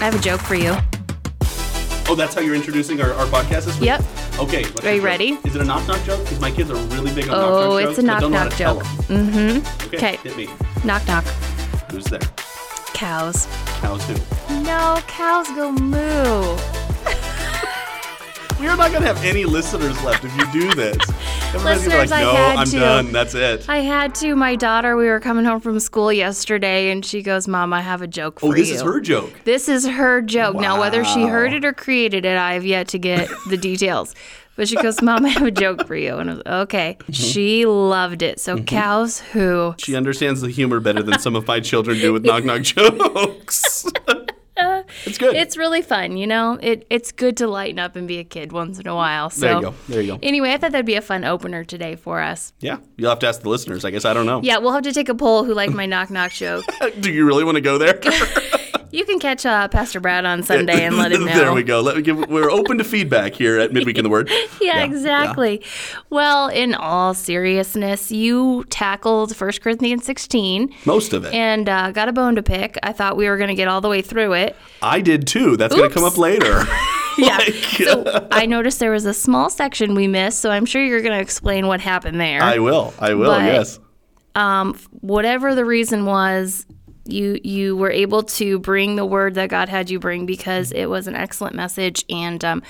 I have a joke for you. Oh, that's how you're introducing our, our podcast this week? Yep. Okay. what's Are your you joke? ready? Is it a knock knock joke? Because my kids are really big on Oh, knock knock it's jokes. a knock don't know how knock joke. Mm-hmm. Okay. Okay. Hit me. Knock knock. Who's there? Cows. Cows who? No, cows go moo. We are not going to have any listeners left if you do this. Everybody's gonna Listeners, like, I had I'm to. done. That's it. I had to. My daughter, we were coming home from school yesterday, and she goes, "Mom, I have a joke for you." oh, this you." is her joke. This is her joke. Now, whether she heard it or created it, I have yet to get the details. But she goes, Mom, I have a joke for you. And I was okay. Mm-hmm. She loved it. So, cows who. She understands the humor better than some of my children do with knock knock jokes. Uh, it's good. It's really fun, you know? It, it's good to lighten up and be a kid once in a while. So, there you go. There you go. Anyway, I thought that'd be a fun opener today for us. Yeah. You'll have to ask the listeners. I guess I don't know. Yeah, we'll have to take a poll who liked my knock knock joke. Do you really want to go there? You can catch uh, Pastor Brad on Sunday and let him know. there we go. Let me give. We're open to feedback here at Midweek in the Word. yeah, exactly. Well, in all seriousness, you tackled 1 Corinthians 16 Most of it. and uh, got a bone to pick. I thought we were going to get all the way through it. I did too. That's going to come up later. Yeah. Like, So I noticed there was a small section we missed, so I'm sure you're going to explain what happened there. I will. I will. But- yes. um, whatever the reason was, you you were able to bring the word that God had you bring because it was an excellent message, and um,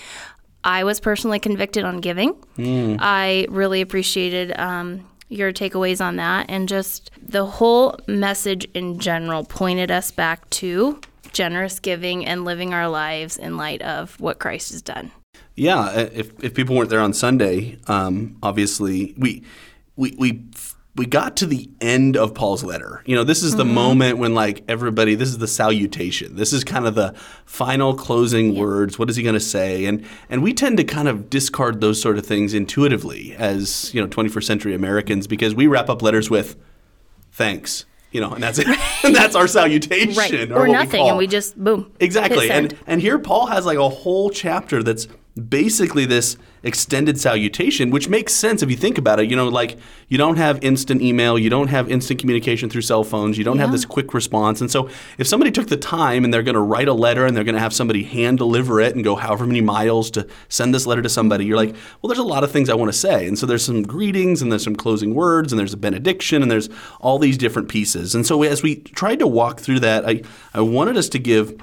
I was personally convicted on giving. I really appreciated. Um, your takeaways on that and just the whole message in general pointed us back to generous giving and living our lives in light of what Christ has done. Yeah, if, if people weren't there on Sunday, um, obviously we we we we got to the end of Paul's letter. You know, this is the mm-hmm. moment when like everybody, this is the salutation. This is kind of the final closing words. What is he going to say? And and we tend to kind of discard those sort of things intuitively as you know 21st century Americans because we wrap up letters with thanks. You know, and that's it. and that's our salutation Right. or, Or we nothing. And we just, boom. Exactly. And and here Paul has like a whole chapter that's basically this extended salutation, which makes sense if you think about it. You know, like you don't have instant email, you don't have instant communication through cell phones, you don't have this quick response. And so if somebody took the time and they're going to write a letter and they're going to have somebody hand deliver it and go however many miles to send this letter to somebody, you're like, well, there's a lot of things I want to say. And so there's some greetings and there's some closing words and there's a benediction and there's all these different pieces. And so as we tried to walk through that, I, I wanted us to give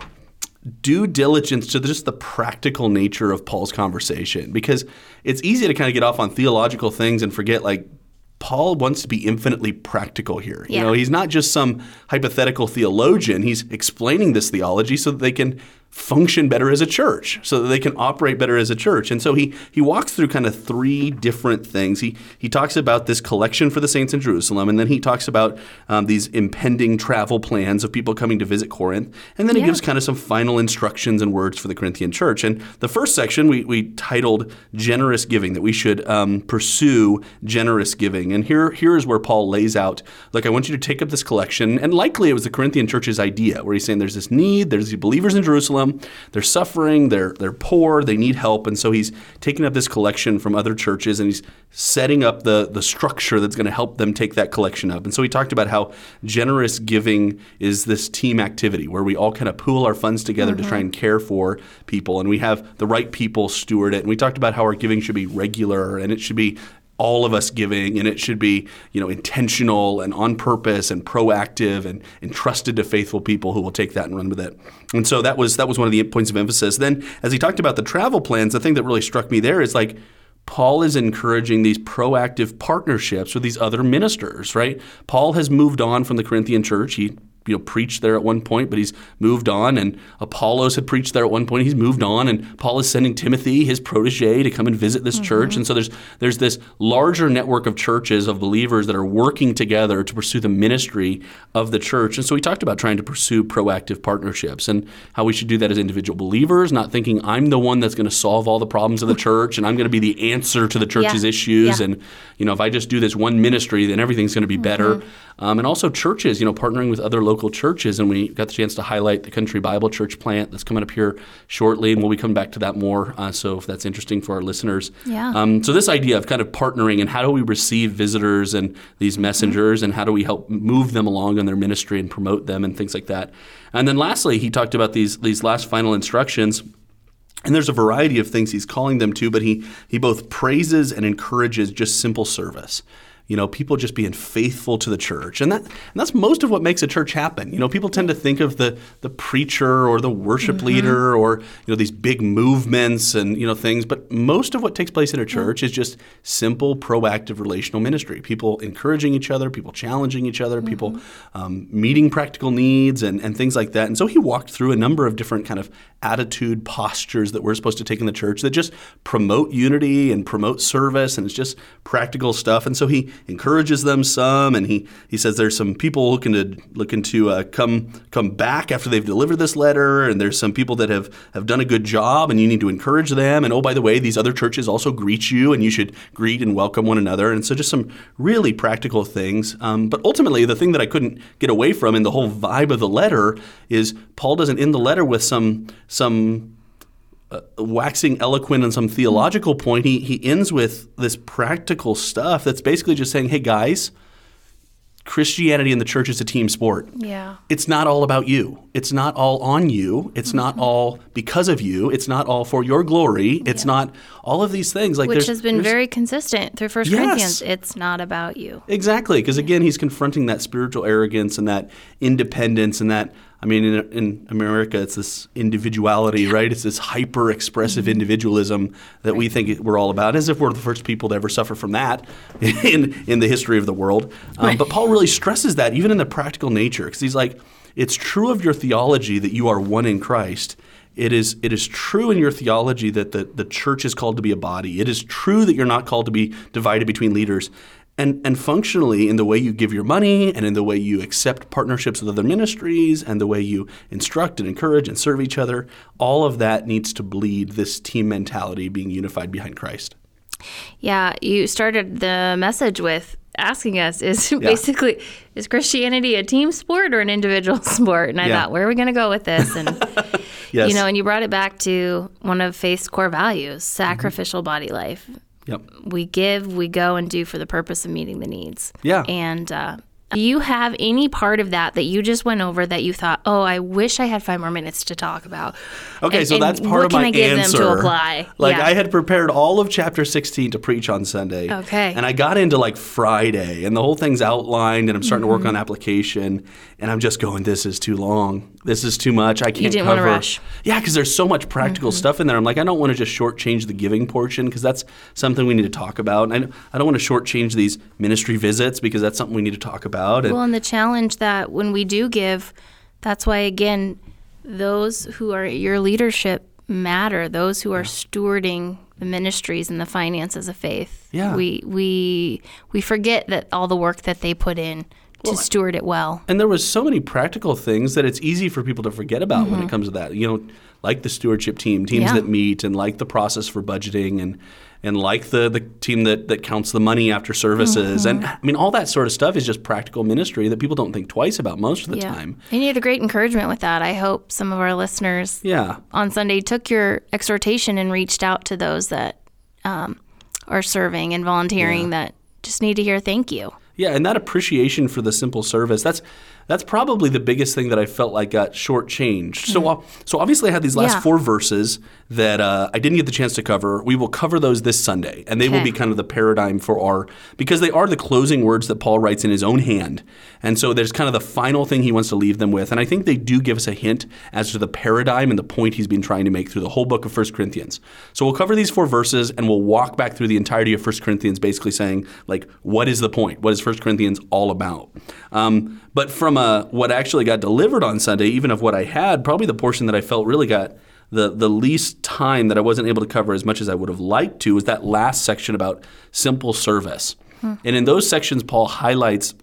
due diligence to just the practical nature of Paul's conversation because it's easy to kind of get off on theological things and forget like Paul wants to be infinitely practical here. You know, he's not just some hypothetical theologian. He's explaining this theology so that they can function better as a church, so that they can operate better as a church. And so he he walks through kind of three different things. He he talks about this collection for the saints in Jerusalem, and then he talks about um, these impending travel plans of people coming to visit Corinth, and then he gives kind of some final instructions and words for the Corinthian church. And the first section we, we titled "Generous Giving," that we should um, pursue generous giving. And here here is where Paul lays out, look, I want you to take up this collection, and likely it was the Corinthian church's idea, where he's saying there's this need, there's these believers in Jerusalem, they're suffering, they're they're poor, they need help, and so he's taking up this collection from other churches, and he's setting up the the structure that's going to help them take that collection up. And so he talked about how generous giving is this team activity where we all kind of pool our funds together to try mm-hmm. and care for people, and we have the right people steward it. And we talked about how our giving should be regular and it should be all of us giving and it should be you know intentional and on purpose and proactive and entrusted to faithful people who will take that and run with it and so that was that was one of the points of emphasis then as he talked about the travel plans the thing that really struck me there is like Paul is encouraging these proactive partnerships with these other ministers, right? Paul has moved on from the Corinthian church. He you know preached there at one point, but he's moved on. And Apollos had preached there at one point. He's moved on, and Paul is sending Timothy, his protege, to come and visit this church. And so there's there's this larger network of churches of believers that are working together to pursue the ministry of the church. And so we talked about trying to pursue proactive partnerships and how we should do that as individual believers, not thinking I'm the one that's going to solve all the problems of the church and I'm going to be the answer to the church's Yeah. issues. Yeah. And you know, if I just do this one ministry, then everything's going to be better. Mm-hmm. Um, and also churches, you know, partnering with other local local churches, and we got the chance to highlight the Country Bible Church plant that's coming up here shortly, and we'll be coming back to that more. Uh, so if that's interesting for our listeners, Yeah. Um, so this idea of kind of partnering and how do we receive visitors and these messengers, and how do we help move them along in their ministry and promote them and things like that. And then lastly, he talked about these these last final instructions. And there's a variety of things he's calling them to, but he he both praises and encourages just simple service. You know, people just being faithful to the church, and that and that's most of what makes a church happen. You know, people tend to think of the the preacher or the worship leader or you know these big movements and you know things, but most of what takes place in a church is just simple, proactive relational ministry. People encouraging each other, people challenging each other, people um, meeting practical needs and and things like that. And so he walked through a number of different kind of attitude postures that we're supposed to take in the church that just promote unity and promote service and it's just practical stuff and so he encourages them some and he he says there's some people looking to looking to uh, come come back after they've delivered this letter and there's some people that have have done a good job and you need to encourage them and oh by the way these other churches also greet you and you should greet and welcome one another and so just some really practical things. Um, but ultimately the thing that I couldn't get away from in the whole vibe of the letter is Paul doesn't end the letter with some some uh, waxing eloquent on some theological point. He he ends with this practical stuff that's basically just saying, "Hey guys, Christianity and the church is a team sport. Yeah. It's not all about you. It's not all on you. It's Mm-hmm. not all because of you. It's not all for your glory. It's not all of these things. Like Which has been very consistent through First Yes. Corinthians. It's not about you. Exactly, because again, he's confronting that spiritual arrogance and that independence and that. I mean, in, in America, it's this individuality, right? It's this hyper expressive Mm-hmm. individualism that we think we're all about, as if we're the first people to ever suffer from that in, in the history of the world. Um, But Paul really stresses that, even in the practical nature, because he's like, it's true of your theology that you are one in Christ. It is, it is true in your theology that the, the church is called to be a body. It is true that you're not called to be divided between leaders. And, and functionally, in the way you give your money and in the way you accept partnerships with other ministries and the way you instruct and encourage and serve each other, all of that needs to bleed this team mentality being unified behind Christ. Yeah, you started the message with asking us is basically is Christianity a team sport or an individual sport? And I Yeah. thought, where are we going to go with this? And Yes. you know, and you brought it back to one of faith's core values, Mm-hmm. sacrificial body life. Yep. We give, we go and do for the purpose of meeting the needs. Yeah. And uh, do you have any part of that that you just went over that you thought, oh, I wish I had five more minutes to talk about? Okay, And- so that's part what of can my I give answer. them to apply? Like Yeah. I had prepared all of chapter 16 to preach on Sunday. Okay. And I got into like Friday and the whole thing's outlined and I'm starting to Mm-hmm. work on application and I'm just going this is too long. This is too much. I can't didn't cover. rush. Yeah, cuz there's so much practical Mm-hmm. stuff in there. I'm like I don't want to just shortchange the giving portion because that's something we need to talk about. And I, I don't want to shortchange these ministry visits because that's something we need to talk about. And Well, and the challenge that when we do give, that's why again, those who are your leadership matter. Those who are stewarding the ministries and the finances of faith. Yeah. We we we forget that all the work that they put in to steward it well. And there was so many practical things that it's easy for people to forget about when Mm-hmm. it comes to that. You know, like the stewardship team, teams Yeah. that meet, and like the process for budgeting, and and like the the team that that counts the money after services, Mm-hmm. and I mean all that sort of stuff is just practical ministry that people don't think twice about most of the yeah. time. And you had a great encouragement with that. I hope some of our listeners Yeah, on Sunday took your exhortation and reached out to those that um, are serving and volunteering that just need to hear thank you. Yeah, and that appreciation for the simple service, that's that's probably the biggest thing that I felt like got shortchanged. So, uh, so obviously I had these last Mm-hmm. Yeah. four verses that uh, I didn't get the chance to cover. We will cover those this Sunday, and they will be kind of the paradigm for our because they are the closing words that Paul writes in his own hand, and so there's kind of the final thing he wants to leave them with, and I think they do give us a hint as to the paradigm and the point he's been trying to make through the whole book of 1 Corinthians. So we'll cover these four verses, and we'll walk back through the entirety of 1 Corinthians, basically saying like, what is the point? What is 1 Corinthians all about? Um, but from a, what actually got delivered on Sunday, even of what I had, probably the portion that I felt really got the, the least time that I wasn't able to cover as much as I would have liked to was that last section about simple service. And in those sections, Paul highlights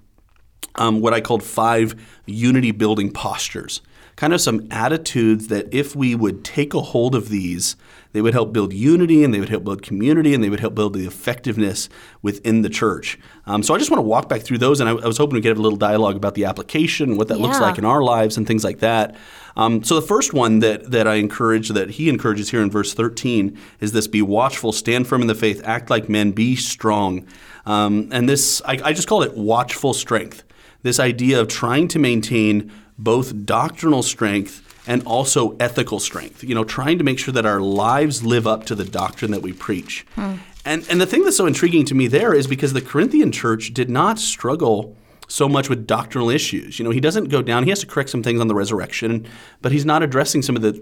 um, what I called five unity building postures. kind of some attitudes that if we would take a hold of these, they would help build unity and they would help build community and they would help build the effectiveness within the church. Um, so I just want to walk back through those, and I, I was hoping to get a little dialogue about the application, what that looks like in our lives, and things like that. Um, so the first one that that I encourage, that he encourages here in verse 13, is this: "Be watchful, stand firm in the faith, act like men, be strong." Um, and this, I, I just call it watchful strength. This idea of trying to maintain both doctrinal strength and also ethical strength. You know, trying to make sure that our lives live up to the doctrine that we preach. Hmm. And and the thing that's so intriguing to me there is because the Corinthian church did not struggle so much with doctrinal issues. You know, he doesn't go down. He has to correct some things on the resurrection, but he's not addressing some of the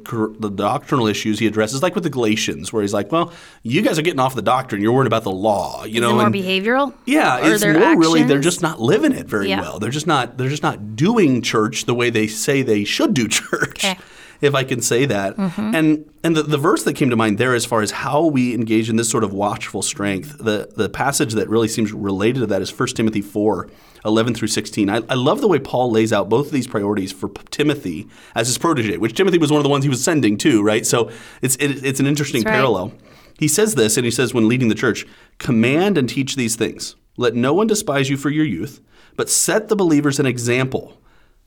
the doctrinal issues he addresses, like with the Galatians, where he's like, "Well, you guys are getting off the doctrine. You're worried about the law." You Is know, more and- behavioral? yeah, Or it's more really they're just not living it very Yeah. well. They're just not they're just not doing church the way they say they should do church. Okay. If I can say that. Mm-hmm. And and the, the verse that came to mind there as far as how we engage in this sort of watchful strength, the the passage that really seems related to that is 1 Timothy 4, 11 through 16. I, I love the way Paul lays out both of these priorities for P- Timothy as his protege, which Timothy was one of the ones he was sending to, right? So it's it, it's an interesting right. parallel. He says this, and he says, when leading the church, command and teach these things. Let no one despise you for your youth, but set the believers an example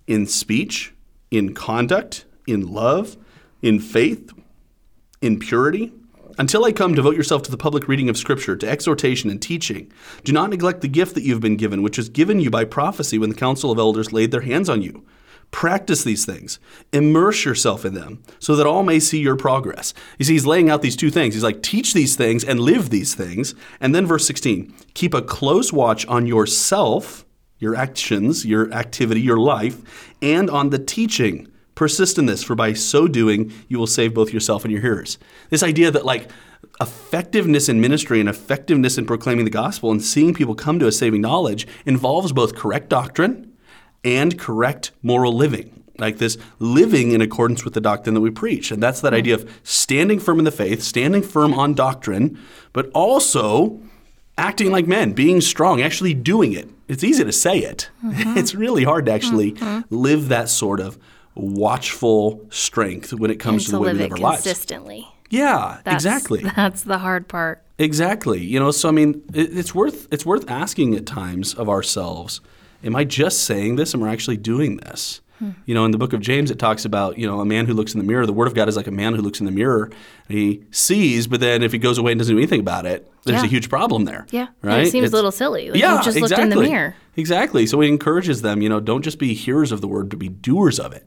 in speech, in conduct, in love, in faith, in purity. Until I come, devote yourself to the public reading of Scripture, to exhortation and teaching. Do not neglect the gift that you have been given, which was given you by prophecy when the council of elders laid their hands on you. Practice these things. Immerse yourself in them so that all may see your progress. You see, he's laying out these two things. He's like, teach these things and live these things. And then verse 16, keep a close watch on yourself, your actions, your activity, your life, and on the teaching. Persist in this, for by so doing, you will save both yourself and your hearers. This idea that, like, effectiveness in ministry and effectiveness in proclaiming the gospel and seeing people come to a saving knowledge involves both correct doctrine and correct moral living. Like this living in accordance with the doctrine that we preach. And that's that hmm. idea of standing firm in the faith, standing firm on doctrine, but also acting like men, being strong, actually doing it. It's easy to say it. Mm-hmm. It's really hard to actually mm-hmm. live that sort of watchful strength when it comes And to to the way we live our lives. consistently. Yeah, That's, exactly. That's the hard part. Exactly. You know, so I mean, it, it's worth it's worth asking at times of ourselves, am I just saying this and we're actually doing this? Hmm. You know, in the book of James it talks about, you know, a man who looks in the mirror, the word of God is like a man who looks in the mirror and he sees, but then if he goes away and doesn't do anything about it, there's Yeah. a huge problem there. Yeah. And Right? It seems It's- a little silly. Like yeah, just exactly. looked in the mirror. Exactly. So he encourages them, you know, don't just be hearers of the word, but be doers of it.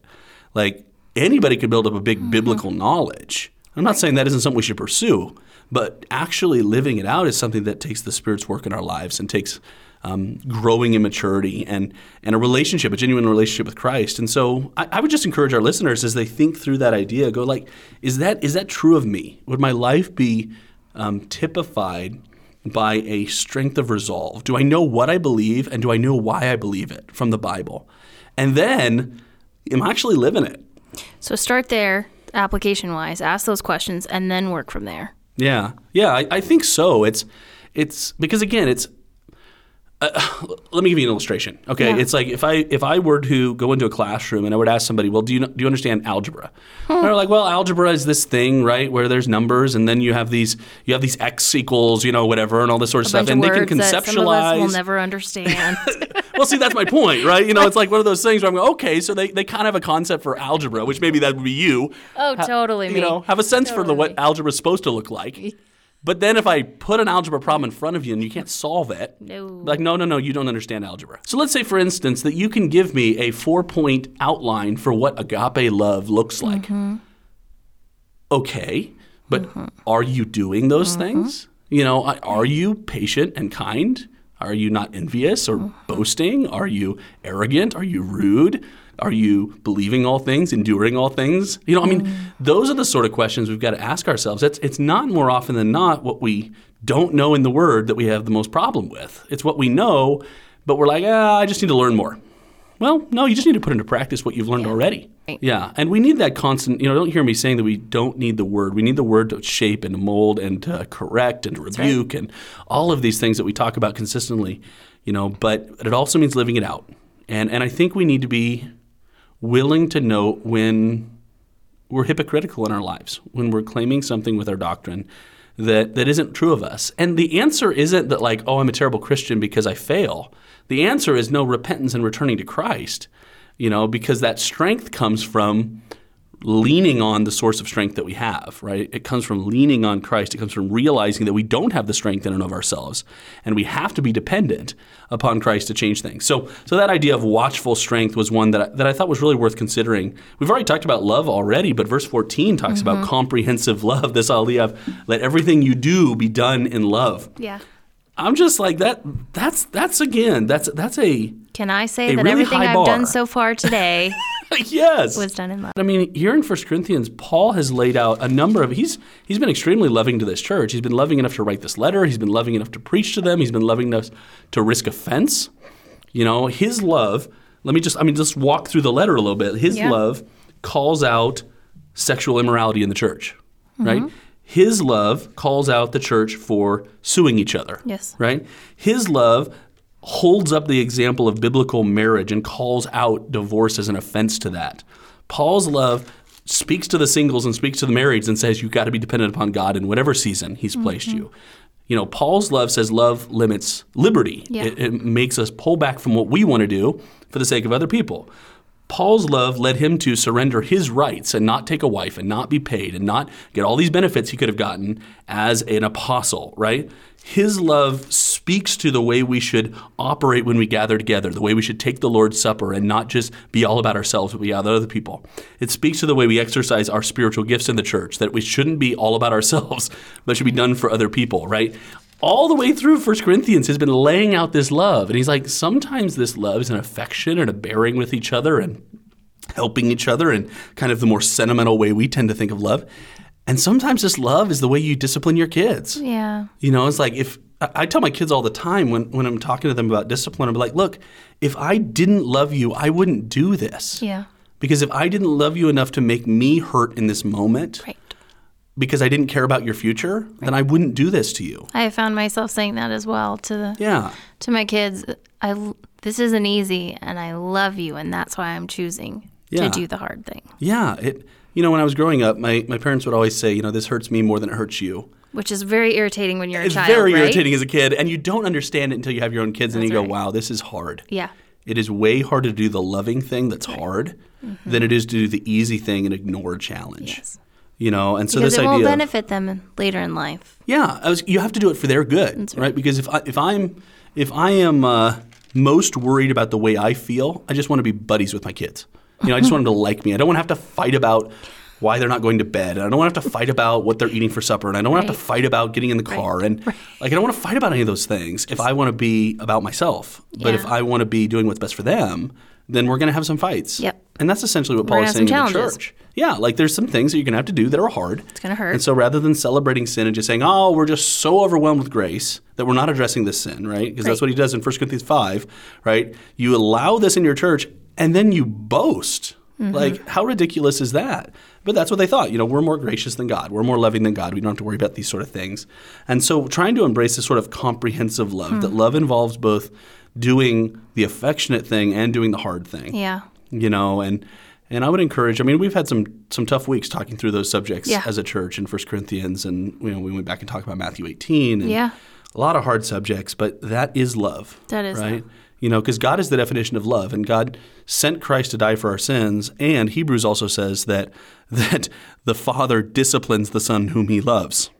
Like anybody could build up a big biblical knowledge. I'm not saying that isn't something we should pursue, but actually living it out is something that takes the Spirit's work in our lives and takes um, growing in maturity and, and a relationship, a genuine relationship with Christ. And so I, I would just encourage our listeners as they think through that idea, go like, is that is that true of me? Would my life be um, typified by a strength of resolve? Do I know what I believe and do I know why I believe it from the Bible? And then am I actually living it? So start there, application wise, ask those questions, and then work from there. Yeah, yeah, I, I think so. It's it's because again, it's. Uh, let me give you an illustration. Okay, Yeah. it's like if I if I were to go into a classroom and I would ask somebody, well, do you know, do you understand algebra? And they're like, well, algebra is this thing, right, where there's numbers and then you have these you have these x equals, you know, whatever, and all this sort of A stuff, and they can that some of us will never understand. well, see, that's my point, right? You know, it's like one of those things where I'm going, okay, so they, they kind of have a concept for algebra, which maybe that would be you. oh, totally You me. know, have a sense for the what algebra is supposed to look like. But then if I put an algebra problem in front of you and you can't solve it, No. like, no, no, no, you don't understand algebra. So let's say, for instance, that you can give me a four point outline for what agape love looks like. Mm-hmm. Okay, but are you doing those Mm-hmm. things? You know, are you patient and kind? Are you not envious or Mm-hmm. boasting? Are you arrogant? Are you rude? Are you believing all things, enduring all things? You know, I mean, Mm. those are the sort of questions we've got to ask ourselves. It's, it's not more often than not what we don't know in the Word that we have the most problem with. It's what we know, but we're like, ah, I just need to learn more. Well, no, you just need to put into practice what you've learned already. Right. Yeah, and we need that constant. You know, don't hear me saying that we don't need the word. We need the word to shape and mold and to correct and to rebuke and all of these things that we talk about consistently. You know, but it also means living it out. And and I think we need to be willing to note when we're hypocritical in our lives, when we're claiming something with our doctrine that, that isn't true of us. And the answer isn't that, like, oh, I'm a terrible Christian because I fail. The answer is no repentance and returning to Christ, you know, because that strength comes from leaning on the source of strength that we have, right? It comes from leaning on Christ. It comes from realizing that we don't have the strength in and of ourselves, and we have to be dependent upon Christ to change things. So, so that idea of watchful strength was one that I, that I thought was really worth considering. We've already talked about love already, but verse 14 talks Mm-hmm. about comprehensive love. This of let everything you do be done in love. Yeah. I'm just like that. That's that's again. That's that's a Can I say that really everything I've done so far today yes. was done in love? I mean, here in 1 Corinthians, Paul has laid out a number of he's he's been extremely loving to this church. He's been loving enough to write this letter. He's been loving enough to preach to them. He's been loving enough to risk offense. You know, his love. Let me just I mean just walk through the letter a little bit. His Yeah. love calls out sexual immorality in the church, right? Mm-hmm. His love calls out the church for suing each other. Yes. Right? His love holds up the example of biblical marriage and calls out divorce as an offense to that. Paul's love speaks to the singles and speaks to the marrieds and says you've got to be dependent upon God in whatever season he's placed mm-hmm. you. You know, Paul's love says love limits liberty. Yeah. It, it makes us pull back from what we want to do for the sake of other people. Paul's love led him to surrender his rights and not take a wife and not be paid and not get all these benefits he could have gotten as an apostle, right? His love speaks to the way we should operate when we gather together, the way we should take the Lord's Supper and not just be all about ourselves, but be about other people. It speaks to the way we exercise our spiritual gifts in the church, that we shouldn't be all about ourselves, but should be done for other people, right? All the way through First Corinthians has been laying out this love. And he's like, sometimes this love is an affection and a bearing with each other and helping each other in kind of the more sentimental way we tend to think of love. And sometimes this love is the way you discipline your kids. Yeah. You know, it's like if I tell my kids all the time when, when I'm talking to them about discipline, I'm like, look, if I didn't love you, I wouldn't do this. Yeah. Because if I didn't love you enough to make me hurt in this moment, Right. Because I didn't care about your future, then I wouldn't do this to you. I found myself saying that as well to the Yeah. to my kids. I this isn't easy, and I love you, and that's why I'm choosing Yeah. to do the hard thing, Yeah, it. You know, when I was growing up, my, my parents would always say, you know, this hurts me more than it hurts you. which is very irritating when you're a child. It's very right? irritating as a kid, and you don't understand it until you have your own kids, and you go, wow, this is hard. Yeah. It is way harder to do the loving thing that's hard than it is to do the easy thing and ignore a challenge. Mm-hmm. Yes. You know, and so Because this it of, benefit them later in life. yeah, I was, you have to do it for their good, right. Because if I, if I'm if I am uh, most worried about the way I feel, I just want to be buddies with my kids. You know, I just want them to like me. I don't want to have to fight about why they're not going to bed. And I don't want to have to fight about what they're eating for supper. And I don't want to have to fight about getting in the car. And like I don't want to fight about any of those things if I want to be about myself. But if I want to be doing what's best for them, then we're going to have some fights. Yep. And that's essentially what Paul is saying in the church. Yeah, like there's some things that you're going to have to do that are hard. It's gonna hurt. And so rather than celebrating sin and just saying, oh, we're just so overwhelmed with grace that we're not addressing this sin, right? Because that's what he does in 1 Corinthians 5, right? You allow this in your church and then you boast. Mm-hmm. Like, how ridiculous is that? But that's what they thought. You know, we're more gracious than God. We're more loving than God. We don't have to worry about these sort of things. And so trying to embrace this sort of comprehensive love, Hmm. that love involves both doing the affectionate thing and doing the hard thing Yeah. you know and and I would encourage I mean we've had some some tough weeks talking through those subjects Yeah. as a church in 1 Corinthians and you know we went back and talked about Matthew 18 and Yeah. a lot of hard subjects but that is love That is right you know because God is the definition of love and God sent Christ to die for our sins and Hebrews also says that that the father disciplines the son whom he loves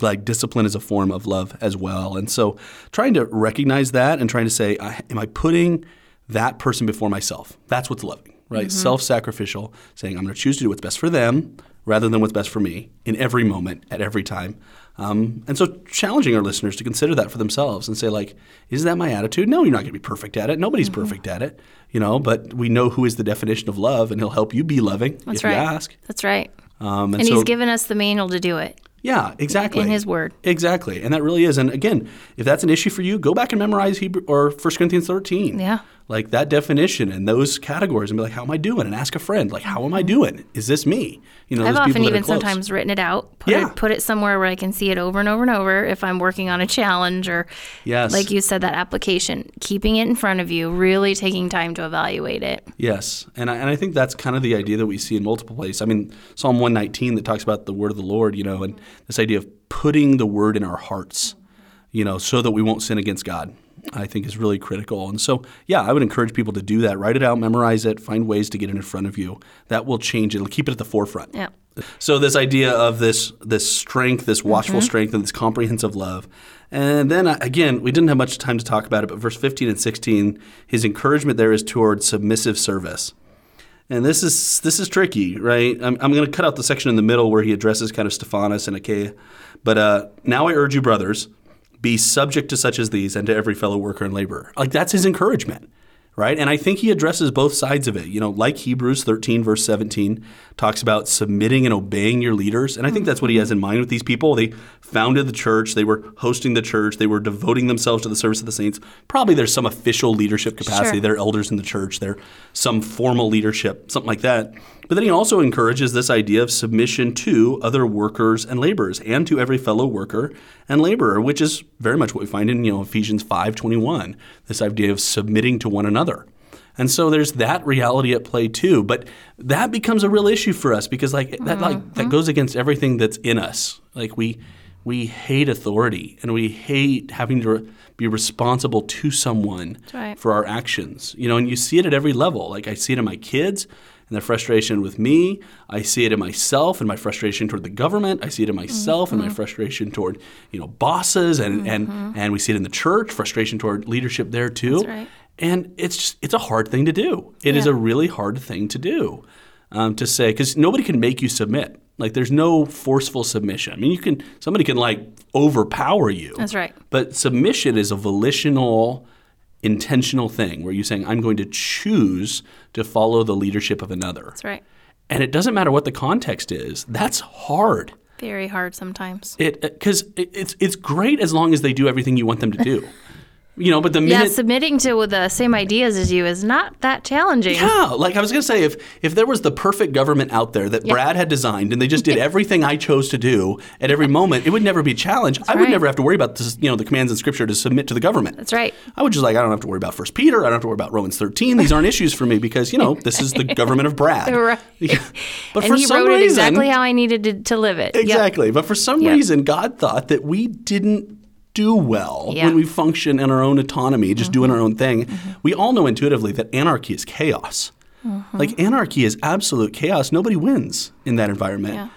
like discipline is a form of love as well. And so trying to recognize that and trying to say I, am i putting that person before myself? That's what's loving right? Self-sacrificial saying i'm going to choose to do what's best for them rather than what's best for me in every moment at every time. Um, and so challenging our listeners to consider that for themselves and say like is that my attitude? No you're not going to be perfect at it. Nobody's perfect at it you know but we know who is the definition of love and he'll help you be loving That's if right. you ask. That's right. um, And so, he's given us the manual to do it yeah, exactly. in his word. Exactly. And that really is. And again, if that's an issue for you, go back and memorize Hebrew or 1 Corinthians 13. Yeah. Like that definition and those categories and be like, how am I doing? And ask a friend, like, how am I mm-hmm. doing? Is this me? You know, I've often even sometimes written it out, put Yeah. it put it somewhere where I can see it over and over and over if I'm working on a challenge or Yes. like you said that application, keeping it in front of you, really taking time to evaluate it. Yes, and I, and I think that's kind of the idea that we see in multiple places. I mean, Psalm 119 that talks about the word of the Lord, you know, and this idea of putting the word in our hearts, you know, so that we won't sin against God. I think is really critical. And so, yeah, I would encourage people to do that. Write it out, memorize it, find ways to get it in front of you. That will change it. It'll keep it at the forefront. Yeah. So this idea of this this strength, this watchful Mm-hmm. strength, and this comprehensive love, and then uh, again, we didn't have much time to talk about it, but verse 15 and 16, his encouragement there is towards submissive service. And this is this is tricky, right? I'm, I'm going to cut out the section in the middle where he addresses kind of Stephanus and Achaia. But uh, now I urge you, brothers, be subject to such as these and to every fellow worker and laborer. Like that's his encouragement, right? And I think he addresses both sides of it. You know, like Hebrews 13, verse 17 talks about submitting and obeying your leaders. And I think that's what he has in mind with these people. They founded the church, they were hosting the church, they were devoting themselves to the service of the saints. Probably there's some official leadership capacity. Sure. They're elders in the church, they're some formal leadership, something like that. But then he also encourages this idea of submission to other workers and laborers and to every fellow worker and laborer, which is very much what we find in you know Ephesians 5:21, this idea of submitting to one another. And so there's that reality at play too, but that becomes a real issue for us because like that like that mm-hmm. goes against everything that's in us. Like we we hate authority and we hate having to be responsible to someone right. for our actions. You know, and you see it at every level. Like I see it in my kids and their frustration with me. I see it in myself and my frustration toward the government. I see it in myself and my frustration toward, you know, bosses and and and we see it in the church, frustration toward leadership there too. That's right. And it's just it's a hard thing to do. It is Yeah. a really hard thing to do. Um, to say because nobody can make you submit. Like there's no forceful submission. I mean, you can somebody can like overpower you. That's right. But submission is a volitional, intentional thing where you're saying, I'm going to choose to follow the leadership of another. That's right. And it doesn't matter what the context is. That's hard. Very hard sometimes. It uh, because it, it's it's great as long as they do everything you want them to do. you know, but the Yeah, submitting to the same ideas as you is not that challenging. Yeah, like I was gonna say, if if there was the perfect government out there that Brad had designed and they just did everything I chose to do at every moment, it would never be a challenge. I would right. never have to worry about this, you know the commands in Scripture to submit to the government. That's right. I would just like I don't have to worry about First Peter. I don't have to worry about Romans thirteen. These aren't issues for me because you know this is the government of Brad. Right. but and for he some wrote it reason, exactly how I needed to, to live it. Yep. Exactly. But for some Yep. reason, God thought that we didn't do well Yeah. when we function in our own autonomy, just doing our own thing. Mm-hmm. We all know intuitively that anarchy is chaos. Mm-hmm. Like anarchy is absolute chaos. Nobody wins in that environment. Yeah.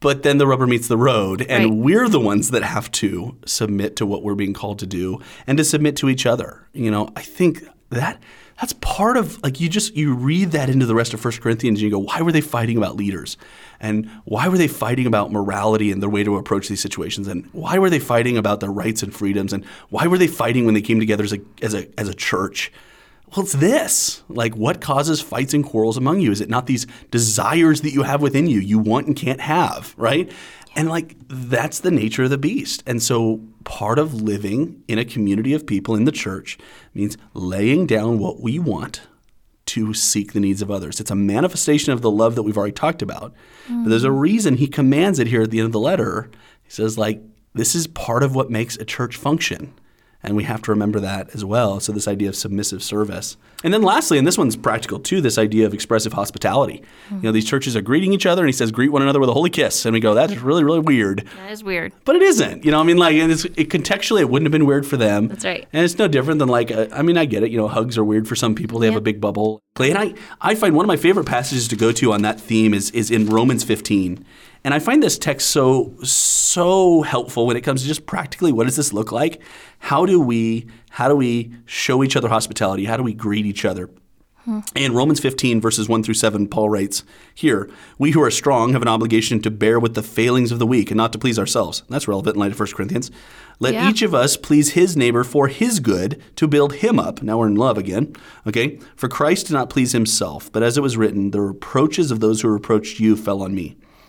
But then the rubber meets the road, and Right. we're the ones that have to submit to what we're being called to do and to submit to each other. You know, I think that that's part of like you just you read that into the rest of First Corinthians and you go, why were they fighting about leaders? And why were they fighting about morality and their way to approach these situations? And why were they fighting about their rights and freedoms? And why were they fighting when they came together as a as a as a church? Well, it's this. Like, what causes fights and quarrels among you? Is it not these desires that you have within you, you want and can't have, right? And like, that's the nature of the beast. And so, part of living in a community of people in the church means laying down what we want to seek the needs of others. It's a manifestation of the love that we've already talked about. But there's a mm. reason he commands it here at the end of the letter. He says, like, this is part of what makes a church function. And we have to remember that as well. So, this idea of submissive service. And then, lastly, and this one's practical too, this idea of expressive hospitality. You know, these churches are greeting each other, and he says, greet one another with a holy kiss. And we go, that's really, really weird. That is weird. But it isn't. You know, I mean, like, and it's, it, contextually, it wouldn't have been weird for them. That's right. And it's no different than, like, uh, I mean, I get it. You know, hugs are weird for some people. They have a big bubble. And I, I find one of my favorite passages to go to on that theme is, is in Romans 15. And I find this text so, so helpful when it comes to just practically what does this look like? How do we, how do we show each other hospitality? How do we greet each other? Hmm. In Romans 15, verses 1 through 7, Paul writes, Here, we who are strong have an obligation to bear with the failings of the weak and not to please ourselves. That's relevant in light of 1 Corinthians. Let Yeah. each of us please his neighbor for his good to build him up. Now we're in love again. Okay? For Christ did not please himself, but as it was written, the reproaches of those who reproached you fell on me.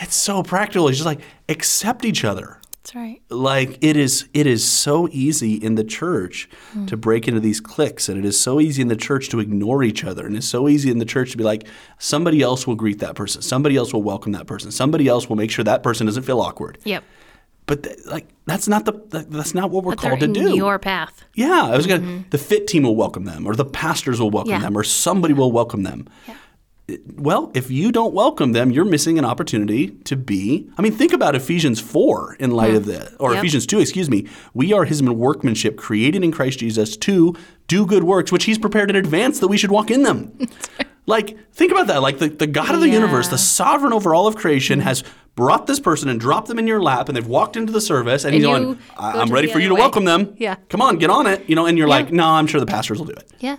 It's so practical. It's just like accept each other That's right. like it is it is so easy in the church to hmm. break into these cliques and it is so easy in the church to ignore each other and it's so easy in the church to be like somebody else will greet that person somebody else will welcome that person somebody else will make sure that person doesn't feel awkward Yep. but th- like that's not the that's not what we're But called to do your path. yeah i was gonna mm-hmm. the fit team will welcome them or the pastors will welcome Yeah. them or somebody will welcome them well, if you don't welcome them, you're missing an opportunity to be. I mean, think about Ephesians 4 in light of this, or Yep. Ephesians 2, excuse me. We are his workmanship created in Christ Jesus to do good works, which he's prepared in advance that we should walk in them. like, think about that. Like, the, the God of the universe, the sovereign over all of creation, has brought this person and dropped them in your lap, and they've walked into the service, and, And he's going, I'm ready for you to welcome them. Yeah. Come on, get on it. You know, and you're Yeah. like, no, I'm sure the pastors will do it. Yeah.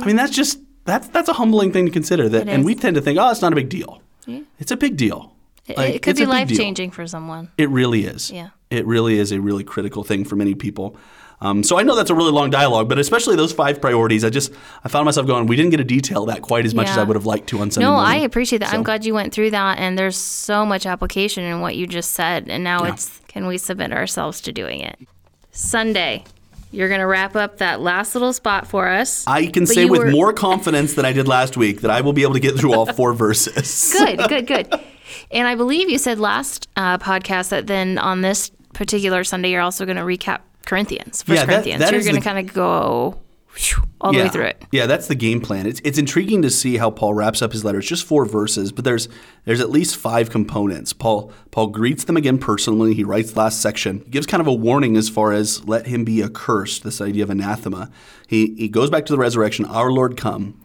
I mean, that's just that's that's a humbling thing to consider. That, and we tend to think, oh, it's not a big deal. Yeah. It's a big deal. It, Like, it could be life changing for someone. It really is. Yeah. It really is a really critical thing for many people. Um, so I know that's a really long dialogue, but especially those five priorities, I just I found myself going, we didn't get to detail that quite as much as I would have liked to on Sunday No, I appreciate that. I'm glad you went through that, and there's so much application in what you just said. And now Yeah. it's can we submit ourselves to doing it? Sunday, you're gonna wrap up that last little spot for us. I can say with were- more confidence than I did last week that I will be able to get through all four verses. good, good, good. And I believe you said last uh, podcast that then on this particular Sunday, you're also going to recap Corinthians, First Yeah, that- Corinthians. that you're going to kind of go all the yeah. way through it. Yeah, that's the game plan. It's it's intriguing to see how Paul wraps up his letter. It's just four verses, but there's there's at least five components. Paul Paul greets them again personally. He writes the last section. He gives kind of a warning as far as let him be accursed, this idea of anathema. He he goes back to the resurrection, our Lord come.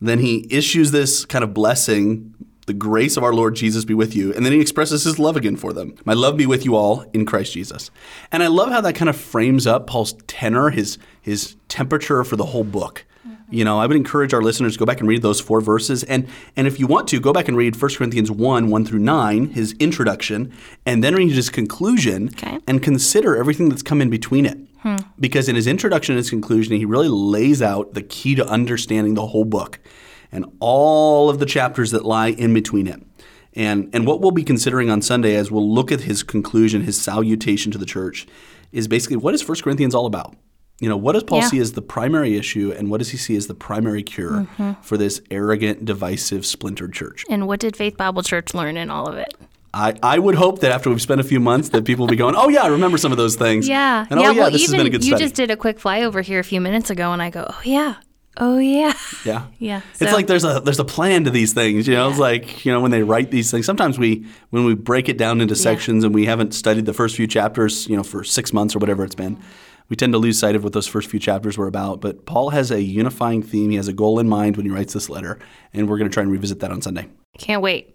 Then he issues this kind of blessing, the grace of our Lord Jesus be with you. And then he expresses his love again for them. My love be with you all in Christ Jesus. And I love how that kind of frames up Paul's tenor, his his temperature for the whole book. Mm-hmm. You know, I would encourage our listeners to go back and read those four verses. And and if you want to, go back and read 1 Corinthians 1, 1 through 9, his introduction, and then read his conclusion Okay. and consider everything that's come in between it. Hmm. Because in his introduction and his conclusion, he really lays out the key to understanding the whole book and all of the chapters that lie in between it. And, and what we'll be considering on Sunday as we'll look at his conclusion, his salutation to the church, is basically what is 1 Corinthians all about? You know, what does Paul Yeah. see as the primary issue and what does he see as the primary cure mm-hmm. for this arrogant, divisive, splintered church? And what did Faith Bible Church learn in all of it? I, I would hope that after we've spent a few months that people will be going, oh yeah, I remember some of those things. Yeah. And oh, yeah, oh yeah, well, this even has been a good you study. just did a quick flyover here a few minutes ago, and I go, oh, yeah. Oh, yeah. Yeah. Yeah, It's so- like there's a there's a plan to these things, you know. It's like, you know, when they write these things, sometimes we when we break it down into sections and we haven't studied the first few chapters, you know, for 6 months or whatever it's been, we tend to lose sight of what those first few chapters were about, but Paul has a unifying theme, he has a goal in mind when he writes this letter, and we're going to try and revisit that on Sunday. Can't wait.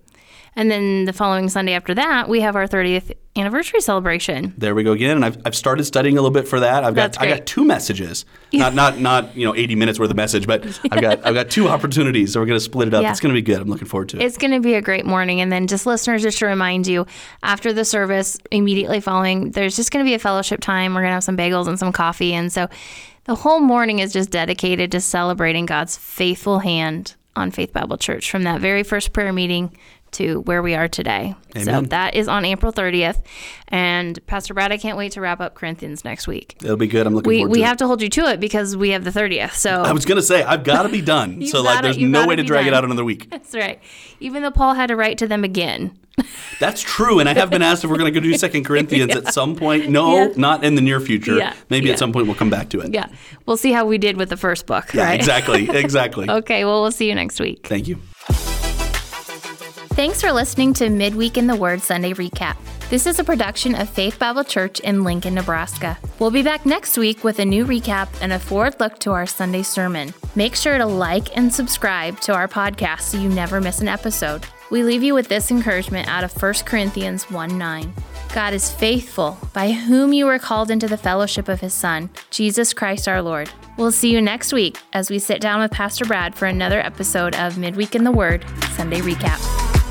And then the following Sunday after that, we have our 30th anniversary celebration. There we go again, and I've, I've started studying a little bit for that. I've got I got two messages, not not not you know 80 minutes worth of message, but I've got I've got two opportunities, so we're going to split it up. Yeah. It's going to be good. I'm looking forward to it. It's going to be a great morning. And then, just listeners, just to remind you, after the service, immediately following, there's just going to be a fellowship time. We're going to have some bagels and some coffee. And so the whole morning is just dedicated to celebrating God's faithful hand on Faith Bible Church from that very first prayer meeting to where we are today. So that is on April 30th. And Pastor Brad, I can't wait to wrap up Corinthians next week. It'll be good. I'm looking We, forward we to have it. to hold you to it because we have the 30th. So I was going to say I've got to be done. So like there's no way to drag it out another week. that's right. Even though Paul had to write to them again. That's true. And I have been asked if we're going to go do Second Corinthians at some point. No, Yeah. not in the near future. Yeah. Maybe Yeah. at some point we'll come back to it. Yeah. We'll see how we did with the first book. Yeah, right? exactly. Exactly. Okay. Well, we'll see you next week. Thank you. Thanks for listening to Midweek in the Word Sunday Recap. This is a production of Faith Bible Church in Lincoln, Nebraska. We'll be back next week with a new recap and a forward look to our Sunday sermon. Make sure to like and subscribe to our podcast so you never miss an episode. We leave you with this encouragement out of 1 Corinthians 1 9. God is faithful, by whom you were called into the fellowship of his Son, Jesus Christ our Lord. We'll see you next week as we sit down with Pastor Brad for another episode of Midweek in the Word Sunday Recap.